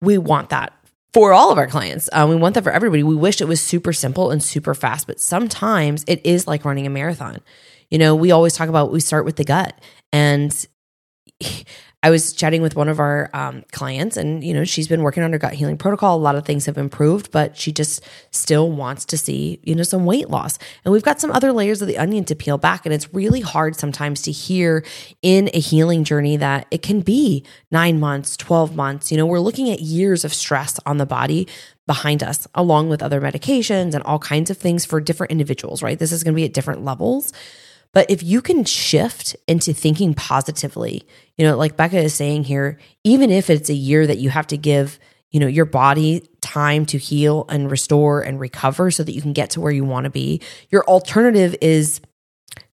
We want that for all of our clients. Um, we want that for everybody. We wish it was super simple and super fast, but sometimes it is like running a marathon. You know, we always talk about we start with the gut. And I was chatting with one of our um, clients, and you know, she's been working on her gut healing protocol. A lot of things have improved, but she just still wants to see, you know, some weight loss. And we've got some other layers of the onion to peel back. And it's really hard sometimes to hear in a healing journey that it can be nine months, 12 months. You know, we're looking at years of stress on the body behind us, along with other medications and all kinds of things for different individuals, right? This is going to be at different levels. But if you can shift into thinking positively, you know, like Becca is saying here, even if it's a year that you have to give, you know, your body time to heal and restore and recover so that you can get to where you want to be, your alternative is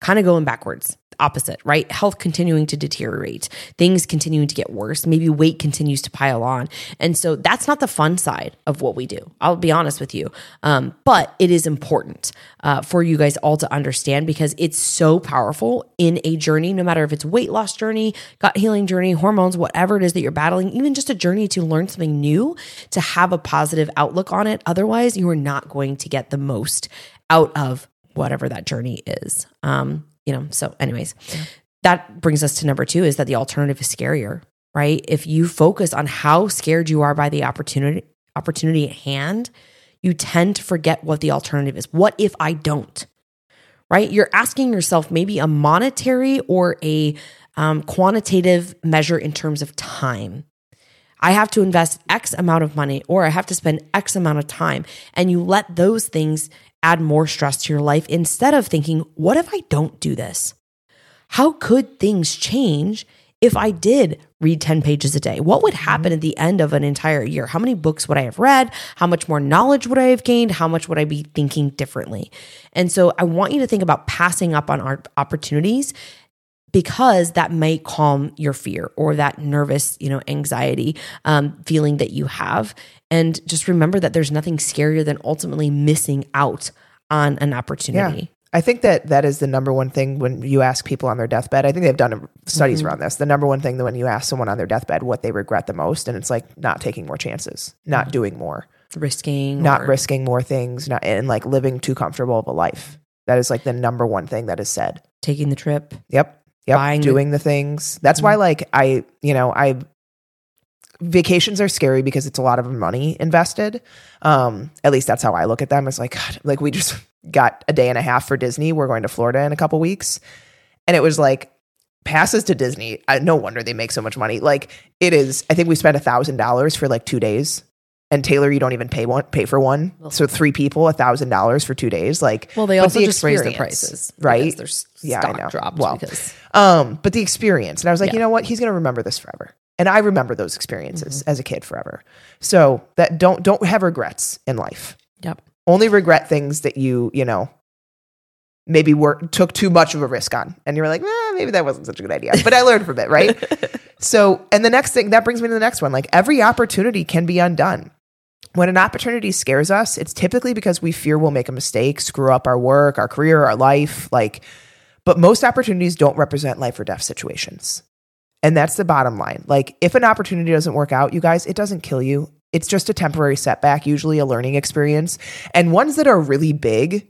kind of going backwards opposite, right? Health continuing to deteriorate, things continuing to get worse, maybe weight continues to pile on. And so that's not the fun side of what we do. I'll be honest with you. Um, but it is important uh, for you guys all to understand because it's so powerful in a journey, no matter if it's weight loss journey, gut healing journey, hormones, whatever it is that you're battling, even just a journey to learn something new, to have a positive outlook on it. Otherwise, you are not going to get the most out of whatever that journey is. Um, you know, so anyways, that brings us to number two is that the alternative is scarier, right? If you focus on how scared you are by the opportunity opportunity at hand, you tend to forget what the alternative is. What if I don't? Right? You're asking yourself maybe a monetary or a um, quantitative measure in terms of time. I have to invest X amount of money or I have to spend X amount of time. And you let those things add more stress to your life instead of thinking, what if I don't do this? How could things change if I did read 10 pages a day? What would happen at the end of an entire year? How many books would I have read? How much more knowledge would I have gained? How much would I be thinking differently? And so I want you to think about passing up on our opportunities because that might calm your fear or that nervous, you know, anxiety um, feeling that you have. And just remember that there's nothing scarier than ultimately missing out on an opportunity. I think that that is the number one thing when you ask people on their deathbed. I think they've done studies Mm-hmm. around this. The number one thing that when you ask someone on their deathbed what they regret the most, and it's like not taking more chances, not doing more, Risking, not or- risking more things, not and like living too comfortable of a life. That is like the number one thing that is said. taking the trip. Yep. Yep. Buying Mm-hmm. doing the, things. That's why like I, you know, I vacations are scary because it's a lot of money invested. Um, at least that's how I look at them. It's like, God, like we just got a day and a half for Disney. We're going to Florida in a couple weeks. And it was like passes to Disney. I, no wonder they make so much money. Like it is, I think we spent a thousand dollars for like two days. And Taylor, you don't even pay one, pay for one. So three people, a thousand dollars for two days. Like, Well, they also the just raised the prices, right? because Their s- Yeah, I know. Well, because Um, but the experience. And I was like, Yeah. you know what? He's going to remember this forever. And I remember those experiences Mm-hmm. as a kid forever. So that don't don't have regrets in life. yep, Only regret things that you, you know, maybe were took too much of a risk on. And you were like, eh, maybe that wasn't such a good idea. But I learned from it, right? so, and the next thing that brings me to the next one. Like every opportunity can be undone. When an opportunity scares us, it's typically because we fear we'll make a mistake, screw up our work, our career, our life. Like, but most opportunities don't represent life or death situations. And that's the bottom line. Like, if an opportunity doesn't work out, you guys, it doesn't kill you. It's just a temporary setback, usually a learning experience. And ones that are really big,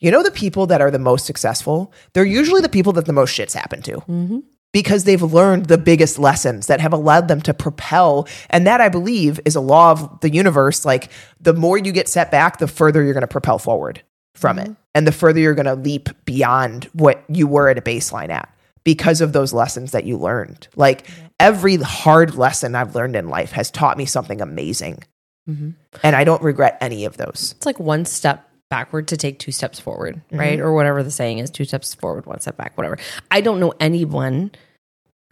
you know, the people that are the most successful, they're usually the people that the most shits happen to mm-hmm. because they've learned the biggest lessons that have allowed them to propel. And that I believe is a law of the universe. Like the more you get set back, the further you're going to propel forward from it. And the further you're going to leap beyond what you were at a baseline at because of those lessons that you learned. Like every hard lesson I've learned in life has taught me something amazing. Mhm. And I don't regret any of those. it's like one step backward to take two steps forward, Mm-hmm. right? Or whatever the saying is, two steps forward, one step back, whatever. I don't know anyone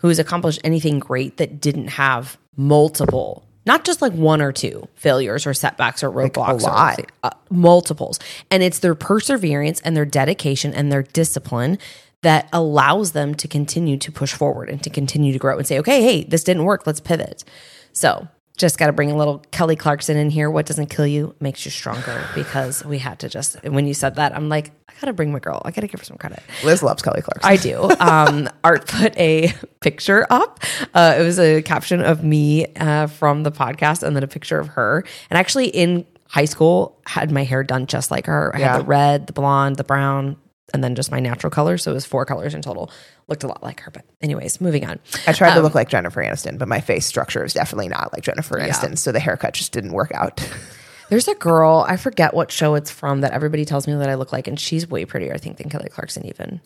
who has accomplished anything great that didn't have multiple, not just like one or two failures or setbacks or roadblocks, or lot. uh, multiples. And it's their perseverance and their dedication and their discipline that allows them to continue to push forward and to continue to grow and say, okay, hey, this didn't work. Let's pivot. So just got to bring a little Kelly Clarkson in here. What doesn't kill you makes you stronger because we had to just, when you said that, I'm like, I got to bring my girl. I got to give her some credit. Liz loves Kelly Clarkson. I do. Um, Art put a picture up. Uh, it was a caption of me uh, from the podcast and then a picture of her. And actually, in high school, had my hair done just like her. I Yeah. had the red, the blonde, the brown, and then just my natural color. So it was four colors in total. Looked a lot like her. But, anyways, moving on. I tried Um, to look like Jennifer Aniston, but my face structure is definitely not like Jennifer Aniston. So the haircut just didn't work out. There's a girl, I forget what show it's from, that everybody tells me that I look like, and she's way prettier, I think, than Kelly Clarkson, even.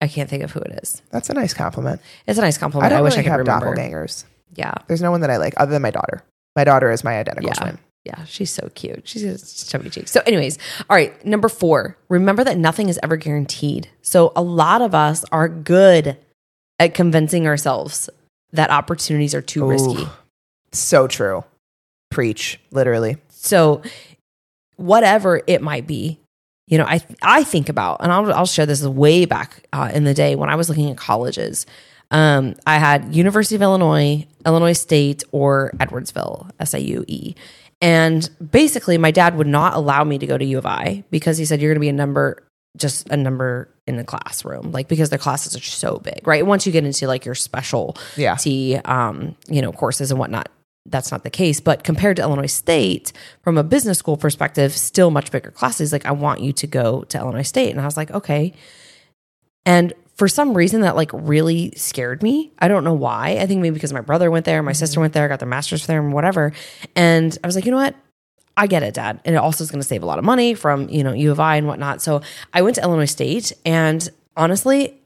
I can't think of who it is. That's a nice compliment. It's a nice compliment. I, don't wish really I could have remember. doppelgangers. Yeah. There's no one that I like other than my daughter. My daughter is my identical Yeah. twin. Yeah, she's so cute. She's got chubby cheeks. So, anyways, all right, number four, remember that nothing is ever guaranteed. So, a lot of us are good at convincing ourselves that opportunities are too risky. Ooh. So true. Preach, literally. So, whatever it might be, you know, I I think about, and I'll I'll share this way back uh, in the day when I was looking at colleges. Um, I had University of Illinois, Illinois State, or Edwardsville, SIUE. And basically, my dad would not allow me to go to U of I because he said you're going to be a number, just a number in the classroom, like because the classes are so big, right? Once you get into like your special Yeah. T, um, you know, courses and whatnot, that's not the case. But compared to Illinois State, from a business school perspective, still much bigger classes. Like, I want you to go to Illinois State. And I was like, okay. And for some reason, that like really scared me. I don't know why. I think maybe because my brother went there, my sister mm-hmm. went there, got their master's there, and whatever. And I was like, you know what? I get it, Dad. And it also is going to save a lot of money from, you know, U of I and whatnot. So I went to Illinois State and honestly,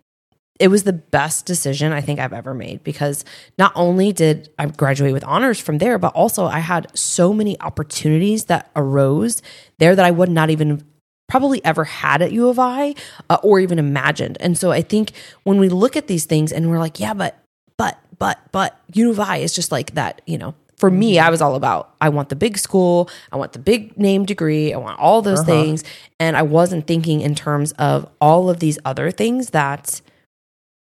it was the best decision I think I've ever made because not only did I graduate with honors from there, but also I had so many opportunities that arose there that I would not even probably ever had at U of I uh, or even imagined. And so I think when we look at these things and we're like, yeah, but, but, but, but U of I is just like that, you know. For me, I was all about I want the big school, I want the big name degree, I want all those things. And I wasn't thinking in terms of all of these other things that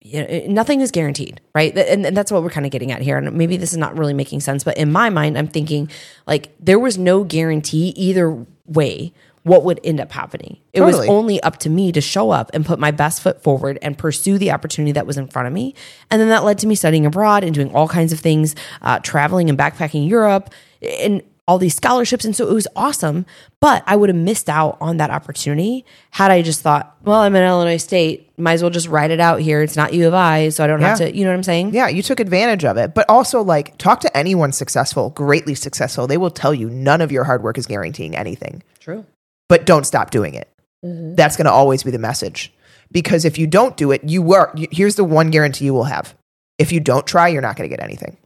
you know, nothing is guaranteed, right? And, and that's what we're kind of getting at here. And maybe this is not really making sense, but in my mind, I'm thinking like there was no guarantee either way what would end up happening. It was only up to me to show up and put my best foot forward and pursue the opportunity that was in front of me. And then that led to me studying abroad and doing all kinds of things, uh, traveling and backpacking Europe and all these scholarships. And so it was awesome. But I would have missed out on that opportunity had I just thought, well, I'm in Illinois State, might as well just write it out here. It's not U of I, so I don't have to, you know what I'm saying? Yeah, you took advantage of it. But also, like, talk to anyone successful, greatly successful. They will tell you none of your hard work is guaranteeing anything. True. But don't stop doing it. Mm-hmm. That's going to always be the message. Because if you don't do it, you were. you- Here's the one guarantee you will have: if you don't try, you're not going to get anything.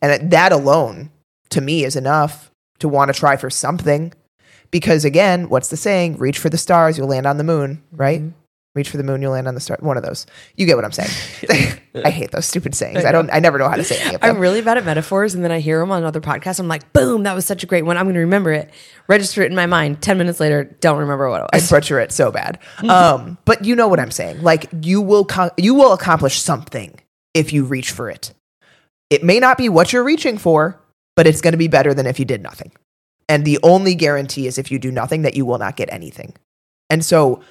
And that alone, to me, is enough to want to try for something. Because again, what's the saying? Reach for the stars, you'll land on the moon, right? Mm-hmm. Reach for the moon, you'll land on the star. One of those. You get what I'm saying. I hate those stupid sayings. I don't. I never know how to say any of them. I'm really bad at metaphors, and then I hear them on other podcasts. I'm like, boom, that was such a great one. I'm going to remember it, register it in my mind. 10 minutes later, don't remember what it was. I butcher it so bad. Um, but you know what I'm saying. Like you will co- you will accomplish something if you reach for it. It may not be what you're reaching for, but it's going to be better than if you did nothing. And the only guarantee is if you do nothing that you will not get anything. And so,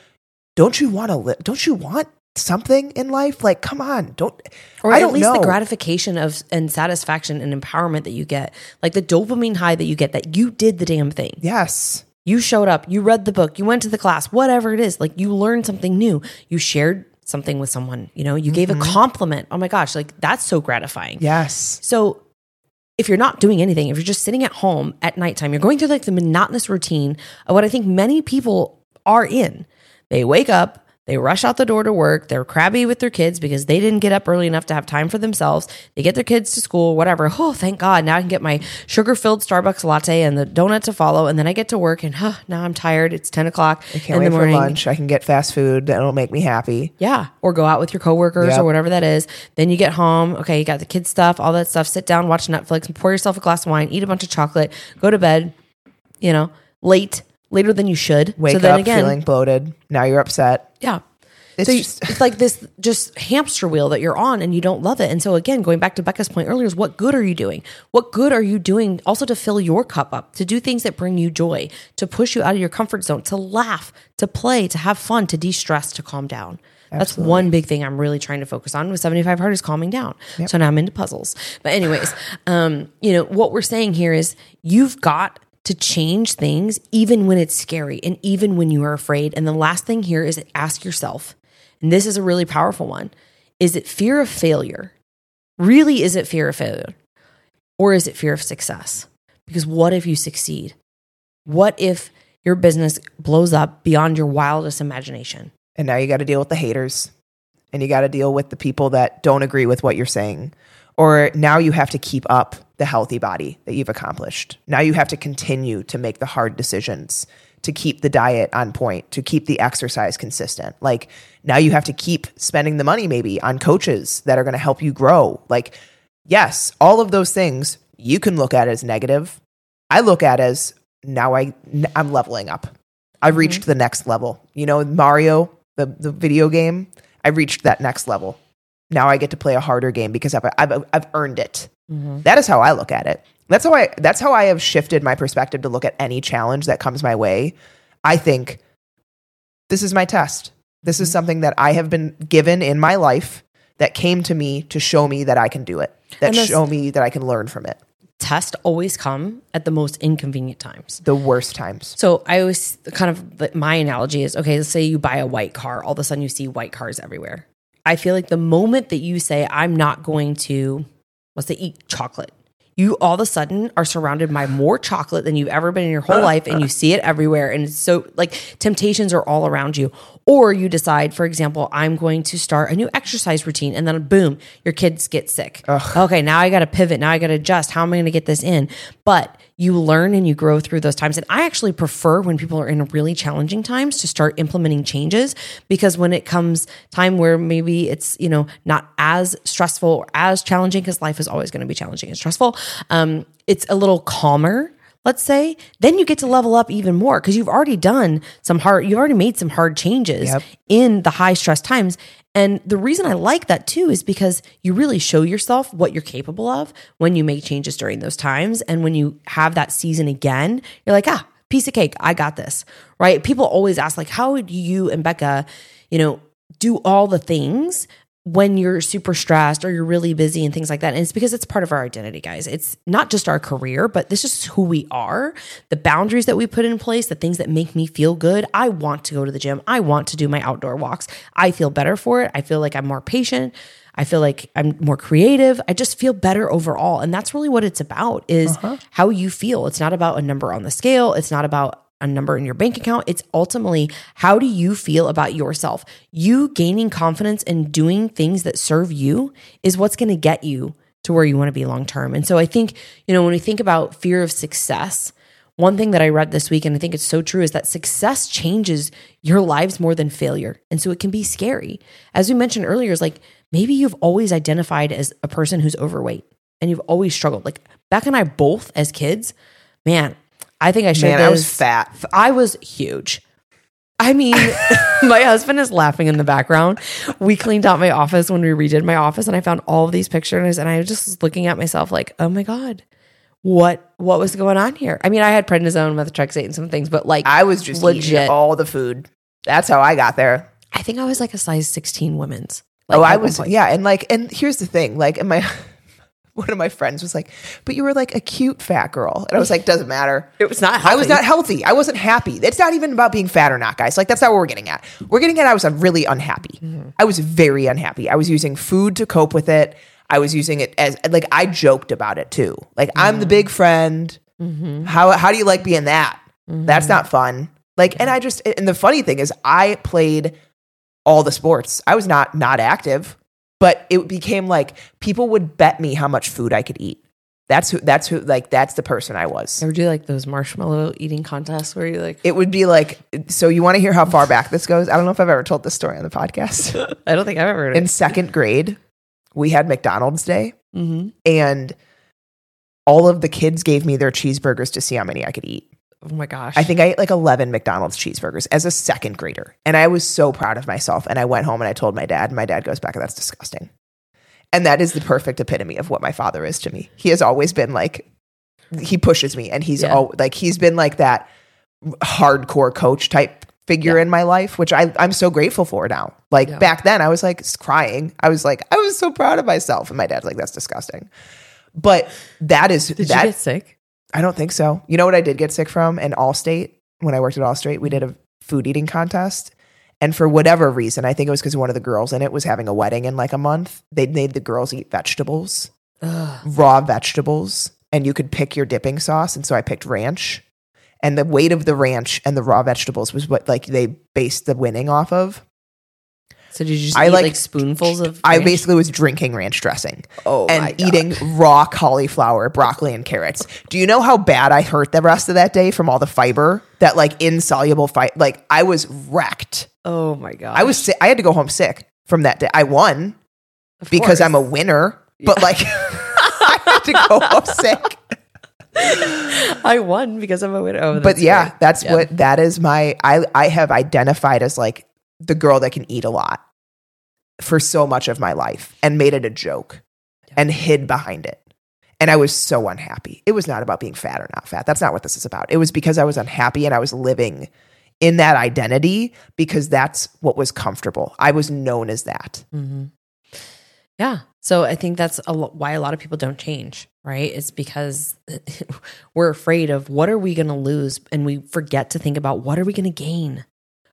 don't you want to li- don't you want something in life? Like, come on, don't. Or I at don't least know. the gratification of and satisfaction and empowerment that you get, like the dopamine high that you get that you did the damn thing. yes, You showed up, you read the book, you went to the class, whatever it is, like you learned something new. You shared something with someone, you know, you gave a mm-hmm. compliment. Oh my gosh, like that's so gratifying. yes, So if you're not doing anything, if you're just sitting at home at nighttime, you're going through like the monotonous routine of what I think many people are in. They wake up, they rush out the door to work, they're crabby with their kids because they didn't get up early enough to have time for themselves. They get their kids to school, whatever. Oh, thank God. Now I can get my sugar filled Starbucks latte and the donut to follow. And then I get to work and huh, now I'm tired. It's 10 o'clock I can't in wait the morning. for lunch. I can get fast food that'll make me happy. Yeah. Or go out with your coworkers Yep. or whatever that is. Then you get home. Okay. You got the kids' stuff, all that stuff. Sit down, watch Netflix, pour yourself a glass of wine, eat a bunch of chocolate, go to bed, you know, late, later than you should. Wake so then up again, feeling bloated. Now you're upset. yeah. It's so you- just- it's like this just hamster wheel that you're on and you don't love it. And so again, going back to Becca's point earlier is what good are you doing? What good are you doing also to fill your cup up, to do things that bring you joy, to push you out of your comfort zone, to laugh, to play, to have fun, to de-stress, to calm down. That's one big thing I'm really trying to focus on with 75 hard is calming down. So now I'm into puzzles. But anyways, um, you know, what we're saying here is you've got to change things even when it's scary and even when you are afraid. And the last thing here is ask yourself, and this is a really powerful one, is it fear of failure? Really, is it fear of failure? Or is it fear of success? Because what if you succeed? What if your business blows up beyond your wildest imagination? And now you got to deal with the haters and you got to deal with the people that don't agree with what you're saying. Or now you have to keep up the healthy body that you've accomplished. Now you have to continue to make the hard decisions to keep the diet on point, to keep the exercise consistent. Like now you have to keep spending the money maybe on coaches that are going to help you grow. Like, yes, all of those things you can look at as negative. I look at as now I I'm leveling up. I've mm-hmm. reached the next level. You know, Mario, the the video game, I reached that next level. Now I get to play a harder game because I've I've, I've earned it. Mm-hmm. That is how I look at it. That's how I that's how I have shifted my perspective to look at any challenge that comes my way. I think this is my test. This is mm-hmm. something that I have been given in my life that came to me to show me that I can do it. That show me that I can learn from it. Tests always come at the most inconvenient times. The worst times. So I always kind of my analogy is okay. Let's say you buy a white car, all of a sudden you see white cars everywhere. I feel like the moment that you say I'm not going to, let's say, eat chocolate, you all of a sudden are surrounded by more chocolate than you've ever been in your whole life, and you see it everywhere, and so like temptations are all around you. Or you decide, for example, I'm going to start a new exercise routine, and then boom, your kids get sick. Okay, now I got to pivot. Now I got to adjust. How am I going to get this in? But you learn and you grow through those times. And I actually prefer when people are in really challenging times to start implementing changes because when it comes time where maybe it's, you know, not as stressful or as challenging, because life is always going to be challenging and stressful, um, it's a little calmer. Let's say, then you get to level up even more because you've already done some hard, you've already made some hard changes Yep. in the high stress times. And the reason I like that too is because you really show yourself what you're capable of when you make changes during those times. And when you have that season again, you're like, ah, piece of cake, I got this, right? People always ask, like, how do you and Becca, you know, do all the things when you're super stressed or you're really busy and things like that. And it's because it's part of our identity, guys. It's not just our career, but this is who we are. The boundaries that we put in place, the things that make me feel good. I want to go to the gym. I want to do my outdoor walks. I feel better for it. I feel like I'm more patient. I feel like I'm more creative. I just feel better overall. And that's really what it's about is uh-huh. how you feel. It's not about a number on the scale. It's not about a number in your bank account. It's ultimately how do you feel about yourself? You gaining confidence and doing things that serve you is what's going to get you to where you want to be long term. And so I think, you know, when we think about fear of success, one thing that I read this week, and I think it's so true, is that success changes your lives more than failure. And so it can be scary. As we mentioned earlier, is like maybe you've always identified as a person who's overweight and you've always struggled. Like Beck and I both as kids, man, I think I should. Man, I was fat. I was huge. I mean, my husband is laughing in the background. We cleaned out my office when we redid my office, and I found all of these pictures, and I was just looking at myself like, "Oh my god, what what was going on here?" I mean, I had prednisone, methotrexate, and some things, but like, I was just Legit. eating all the food. That's how I got there. I think I was like a size sixteen women's. Oh, like, oh, I was yeah, and like, and here's the thing, like, and my one of my friends was like, "But you were like a cute fat girl," and I was like, "Doesn't matter." It was not. I was not healthy. I wasn't happy. It's not even about being fat or not, guys. Like that's not what we're getting at. We're getting at I was uh, really unhappy. Mm-hmm. I was very unhappy. I was using food to cope with it. I was using it as like I joked about it too. Like I'm the mm. big friend. Mm-hmm. How how do you like being that? That's mm-hmm. not fun. Like and I just and the funny thing is I played all the sports. I was not not active, but it became like people would bet me how much food I could eat. That's who that's who like that's the person I was Ever do like those marshmallow eating contests where you like? it would be like so you want to hear how far back this goes i don't know if i've ever told this story on the podcast I don't think I've ever heard in it. second grade we had mcdonald's day Mm-hmm. and all of the kids gave me their cheeseburgers to see how many i could eat Oh my gosh! i think i ate like 11 mcdonald's cheeseburgers as a second grader and i was so proud of myself and i went home and i told my dad and my dad goes back that's disgusting and that is the perfect epitome of what my father is to me he has always been like he pushes me and he's Yeah. all like he's been like that hardcore coach type figure in my life which I, i'm so grateful for now like Yeah. back then i was like crying i was like i was so proud of myself and my dad's like that's disgusting but that is Did that you get sick? I don't think so. You know what i did get sick from? In allstate. When i worked at allstate we did a food eating contest. And for whatever reason i think it was because one of the girls in it was having a wedding in like a month. They made the girls eat vegetables raw vegetables and you could pick your dipping sauce. And so i picked ranch. And the weight of the ranch and the raw vegetables was what like they based the winning off of So did you just I eat like- like, spoonfuls of? I ranch? basically was drinking ranch dressing. Oh and eating raw cauliflower, broccoli, and carrots. Do you know how bad I hurt the rest of that day from all the fiber? That like insoluble fight. Like I was wrecked. Oh my god! I was sick. I had to go home sick from that day. I won Of because course. I'm a winner, but like I had to go home sick. I won because I'm a winner. Oh, But yeah, great. that's Yeah. what that is. My I I have identified as like the girl that can eat a lot for so much of my life and made it a joke and hid behind it. And I was so unhappy. It was not about being fat or not fat. That's not what this is about. It was because I was unhappy and I was living in that identity because that's what was comfortable. I was known as that. hmm Yeah. So I think that's a lo- why a lot of people don't change, right? It's because we're afraid of what are we going to lose and we forget to think about what are we going to gain?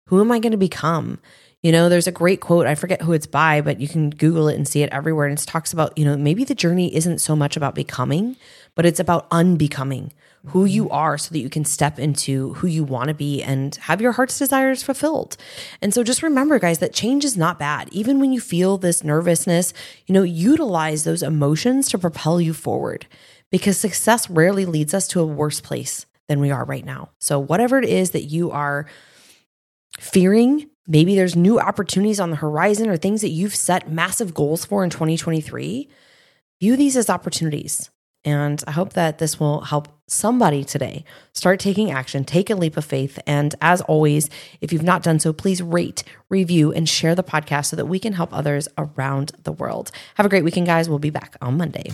Who am I going to become? You know, there's a great quote, I forget who it's by, but you can Google it and see it everywhere. And it talks about, you know, maybe the journey isn't so much about becoming, but it's about unbecoming who you mm-hmm. are so that you can step into who you want to be and have your heart's desires fulfilled. And so just remember, guys, that change is not bad. Even when you feel this nervousness, you know, utilize those emotions to propel you forward because success rarely leads us to a worse place than we are right now. So, whatever it is that you are fearing, maybe there's new opportunities on the horizon or things that you've set massive goals for in 2023, view these as opportunities. And I hope that this will help somebody today start taking action, take a leap of faith. And as always, if you've not done so, please rate, review, and share the podcast so that we can help others around the world. Have a great weekend, guys. We'll be back on Monday.